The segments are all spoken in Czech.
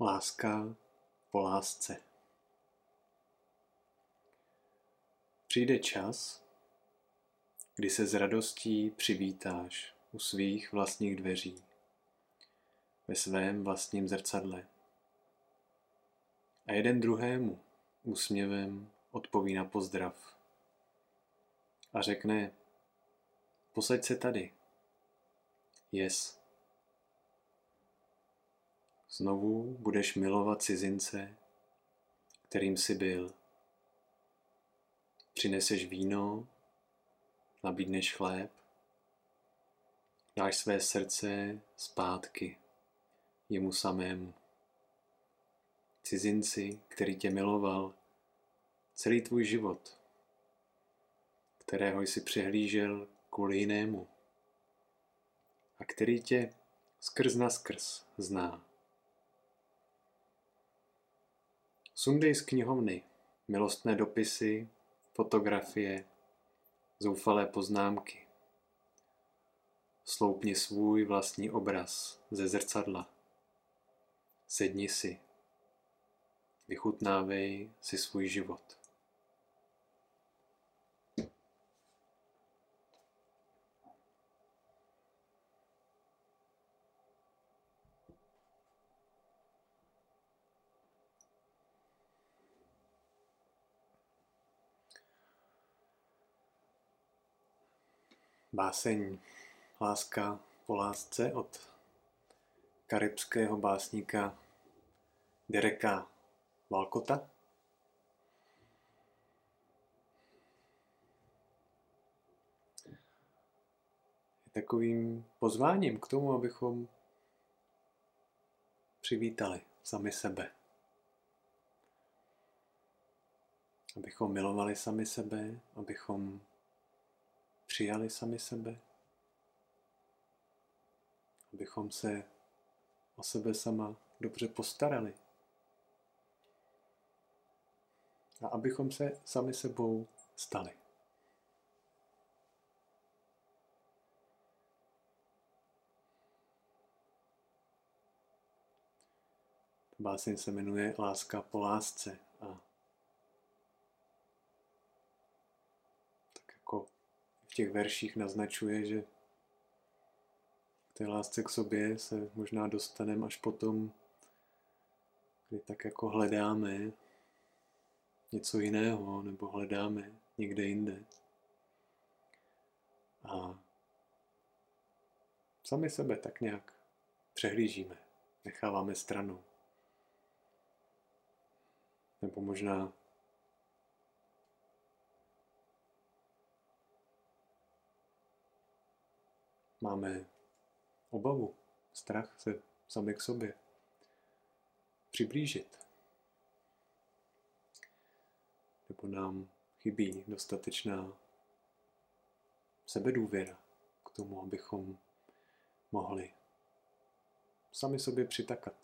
Láska po lásce. Přijde čas, kdy se s radostí přivítáš u svých vlastních dveří, ve svém vlastním zrcadle. A jeden druhému úsměvem odpoví na pozdrav a řekne, posaď se tady. Yes. Znovu budeš milovat cizince, kterým jsi byl. Přineseš víno, nabídneš chléb, dáš své srdce zpátky jemu samému. Cizinci, který tě miloval celý tvůj život, kterého jsi přehlížel kvůli jinému a který tě skrz na skrz zná. Sundej z knihovny milostné dopisy, fotografie, zoufalé poznámky. Sloupni svůj vlastní obraz ze zrcadla. Sedni si. Vychutnávej si svůj život. Báseň Láska po lásce od karibského básníka Dereka Valkota. Je takovým pozváním k tomu, abychom přivítali sami sebe. Abychom milovali sami sebe, abychom přijali sami sebe, abychom se o sebe sama dobře postarali. A abychom se sami sebou stali. Báseň se jmenuje Láska po lásce a těch verších naznačuje, že k té lásce k sobě se možná dostaneme až potom, kdy tak jako hledáme něco jiného, nebo hledáme někde jinde. A sami sebe tak nějak přehlížíme, necháváme stranou. Nebo možná Máme obavu, strach se sami k sobě přiblížit. Nebo nám chybí dostatečná sebedůvěra k tomu, abychom mohli sami sobě přitakat.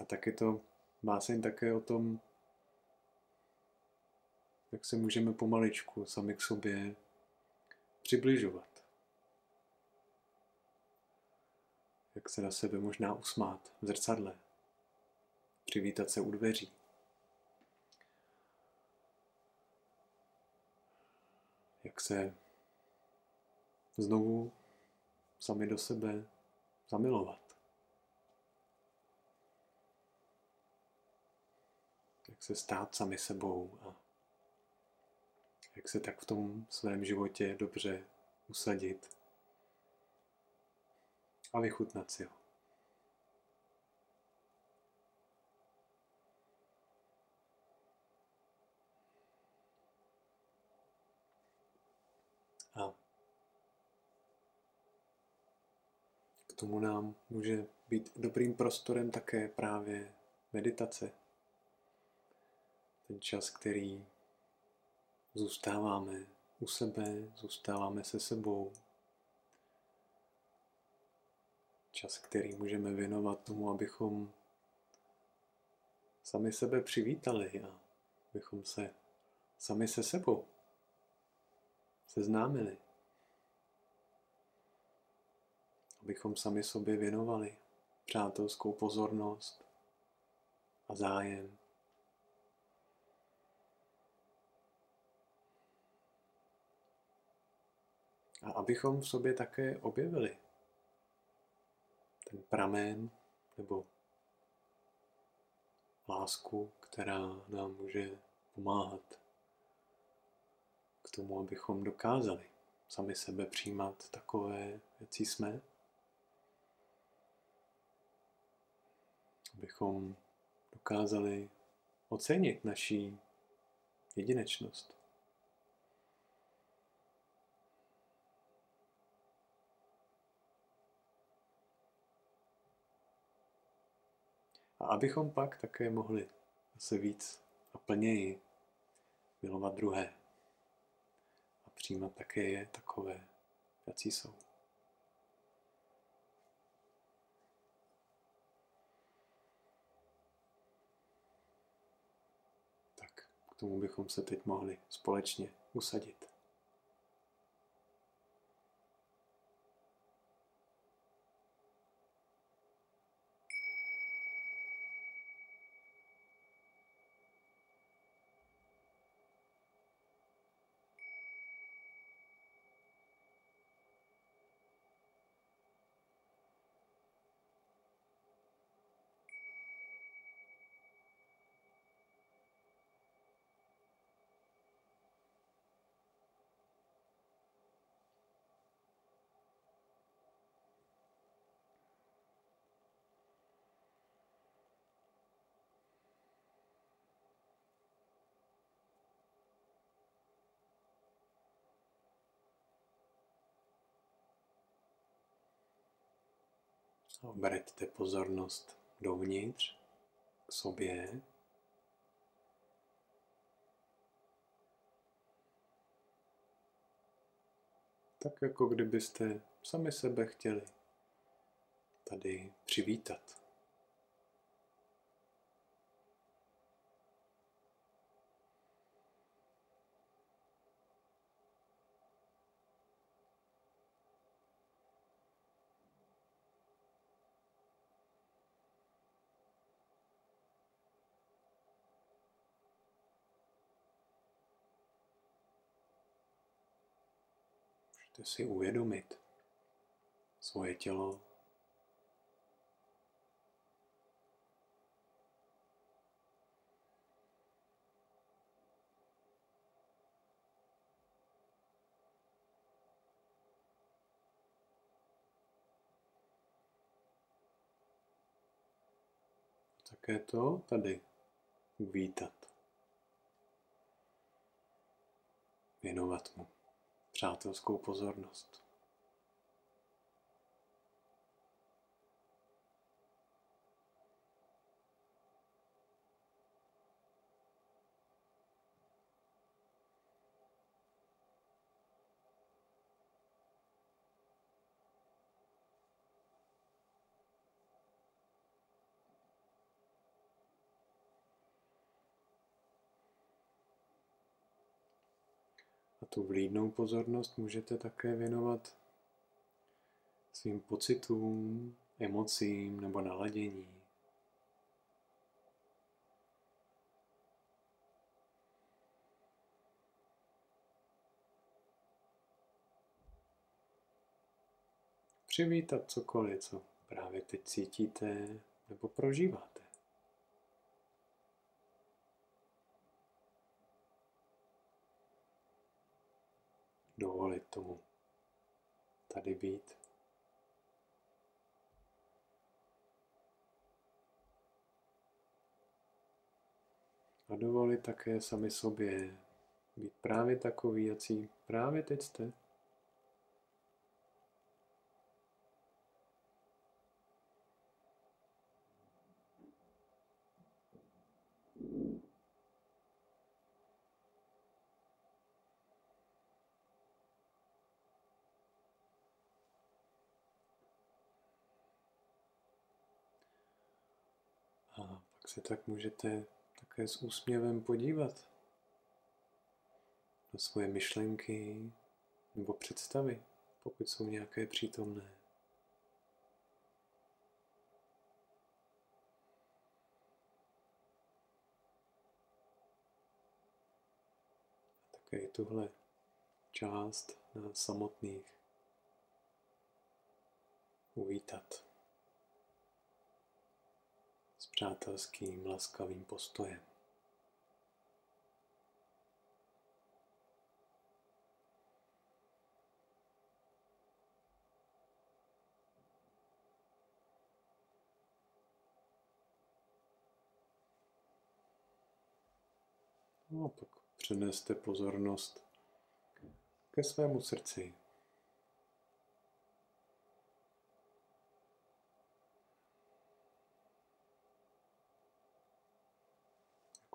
A tak je to báseň také o tom, jak se můžeme pomaličku sami k sobě přibližovat. Jak se na sebe možná usmát v zrcadle, přivítat se u dveří. Jak se znovu sami do sebe zamilovat. Jak se stát sami sebou a jak se tak v tom svém životě dobře usadit a vychutnat si ho. A k tomu nám může být dobrým prostorem také právě meditace. Ten čas, který Zůstáváme u sebe, zůstáváme se sebou. Čas, který můžeme věnovat tomu, abychom sami sebe přivítali a abychom se sami se sebou seznámili. abychom sami sobě věnovali přátelskou pozornost a zájem. A abychom v sobě také objevili ten pramen nebo lásku, která nám může pomáhat k tomu, abychom dokázali sami sebe přijímat takové, jaký jsme, abychom dokázali ocenit naší jedinečnost. A abychom pak také mohli se víc a plněji milovat druhé a přijímat také je takové, jací jsou. Tak, k tomu bychom se teď mohli společně usadit. Obraťte pozornost dovnitř, k sobě. Tak jako kdybyste sami sebe chtěli tady přivítat. Můžete si uvědomit svoje tělo, také to tady uvítat. Věnovat mu přátelskou pozornost. Tu vlídnou pozornost můžete také věnovat svým pocitům, emocím nebo naladění. Přivítat cokoliv, co právě teď cítíte nebo prožíváte. Dovolit tomu tady být. A dovolit také sami sobě být právě takový, jací právě teď jste. se tak můžete také s úsměvem podívat na svoje myšlenky nebo představy, pokud jsou nějaké přítomné. A také tuhle část nás samotných uvítat s přátelským, laskavým postojem. No a pak přeneste pozornost ke svému srdci.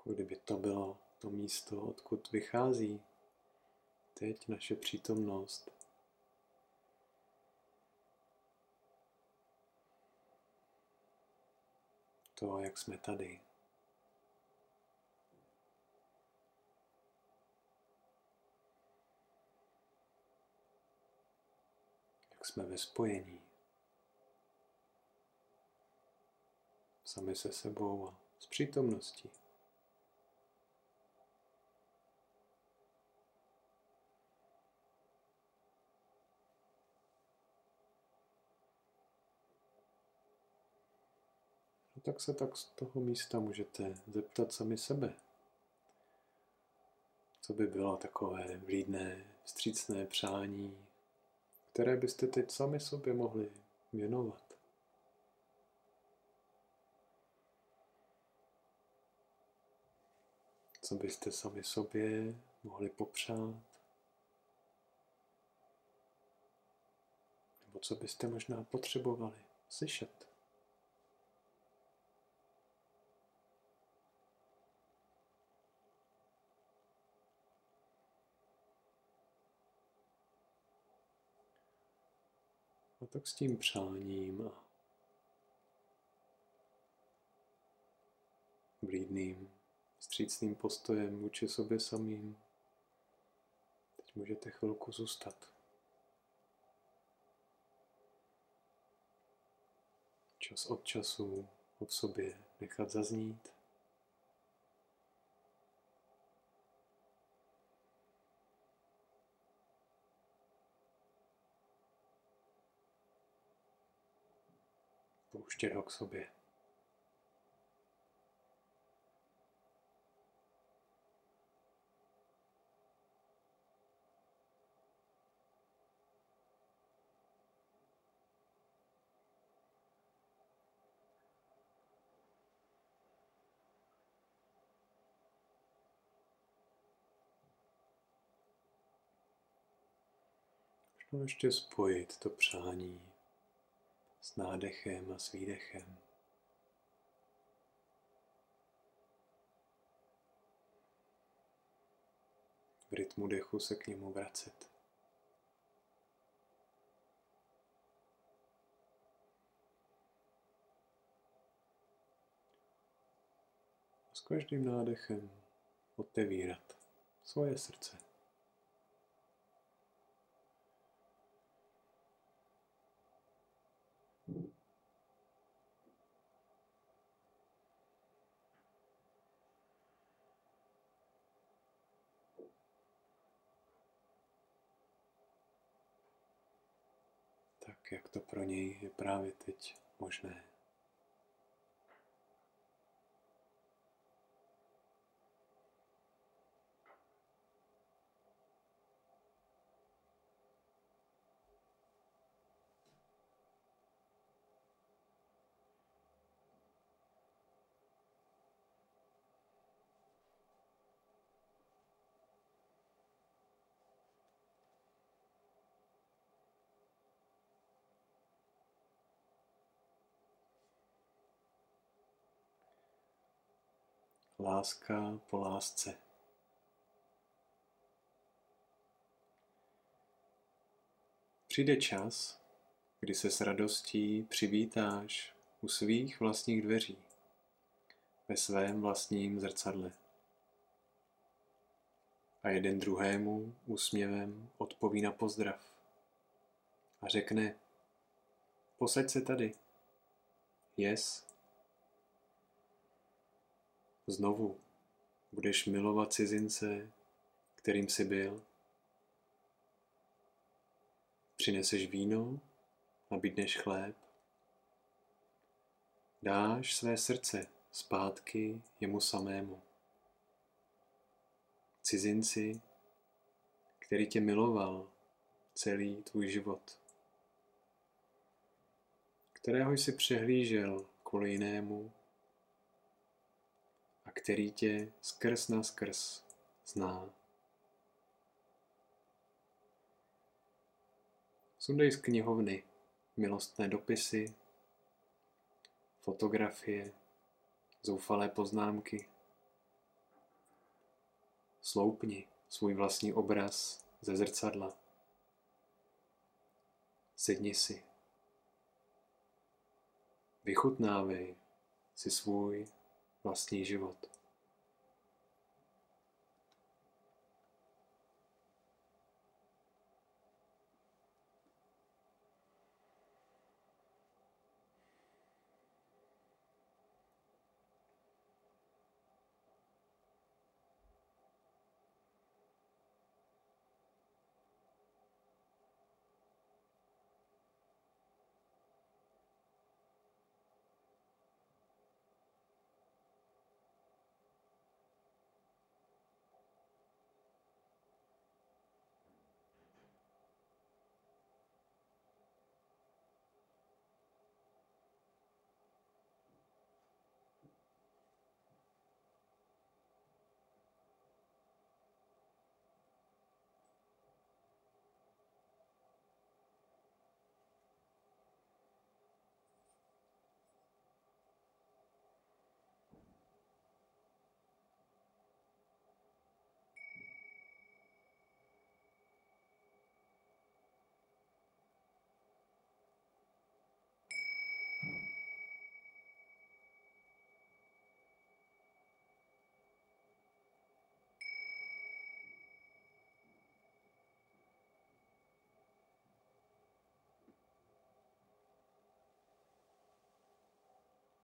Jako kdyby to bylo to místo, odkud vychází teď naše přítomnost. To, jak jsme tady. jsme ve spojení sami se sebou a s přítomností. Tak se tak z toho místa můžete zeptat sami sebe. Co by bylo takové vlídné, vstřícné přání které byste teď sami sobě mohli věnovat. Co byste sami sobě mohli popřát? Nebo co byste možná potřebovali slyšet? Tak s tím přáním a blídným, střícným postojem vůči sobě samým, teď můžete chvilku zůstat. Čas od času od sobě nechat zaznít. Pouštět ho k sobě. Ještě spojit to přání s nádechem a s výdechem. V rytmu dechu se k němu vracet. A s každým nádechem otevírat svoje srdce. Jak to pro něj je právě teď možné. Láska po lásce. Přijde čas, kdy se s radostí přivítáš u svých vlastních dveří, ve svém vlastním zrcadle. A jeden druhému úsměvem odpoví na pozdrav a řekne, posaď se tady, yes, Znovu budeš milovat cizince, kterým jsi byl. Přineseš víno, nabídneš chléb, dáš své srdce zpátky jemu samému. Cizinci, který tě miloval celý tvůj život, kterého jsi přehlížel kvůli jinému který tě skrz na skrz zná. Sundej z knihovny milostné dopisy, fotografie, zoufalé poznámky. Sloupni svůj vlastní obraz ze zrcadla. Sedni si. Vychutnávej si svůj vlastní život.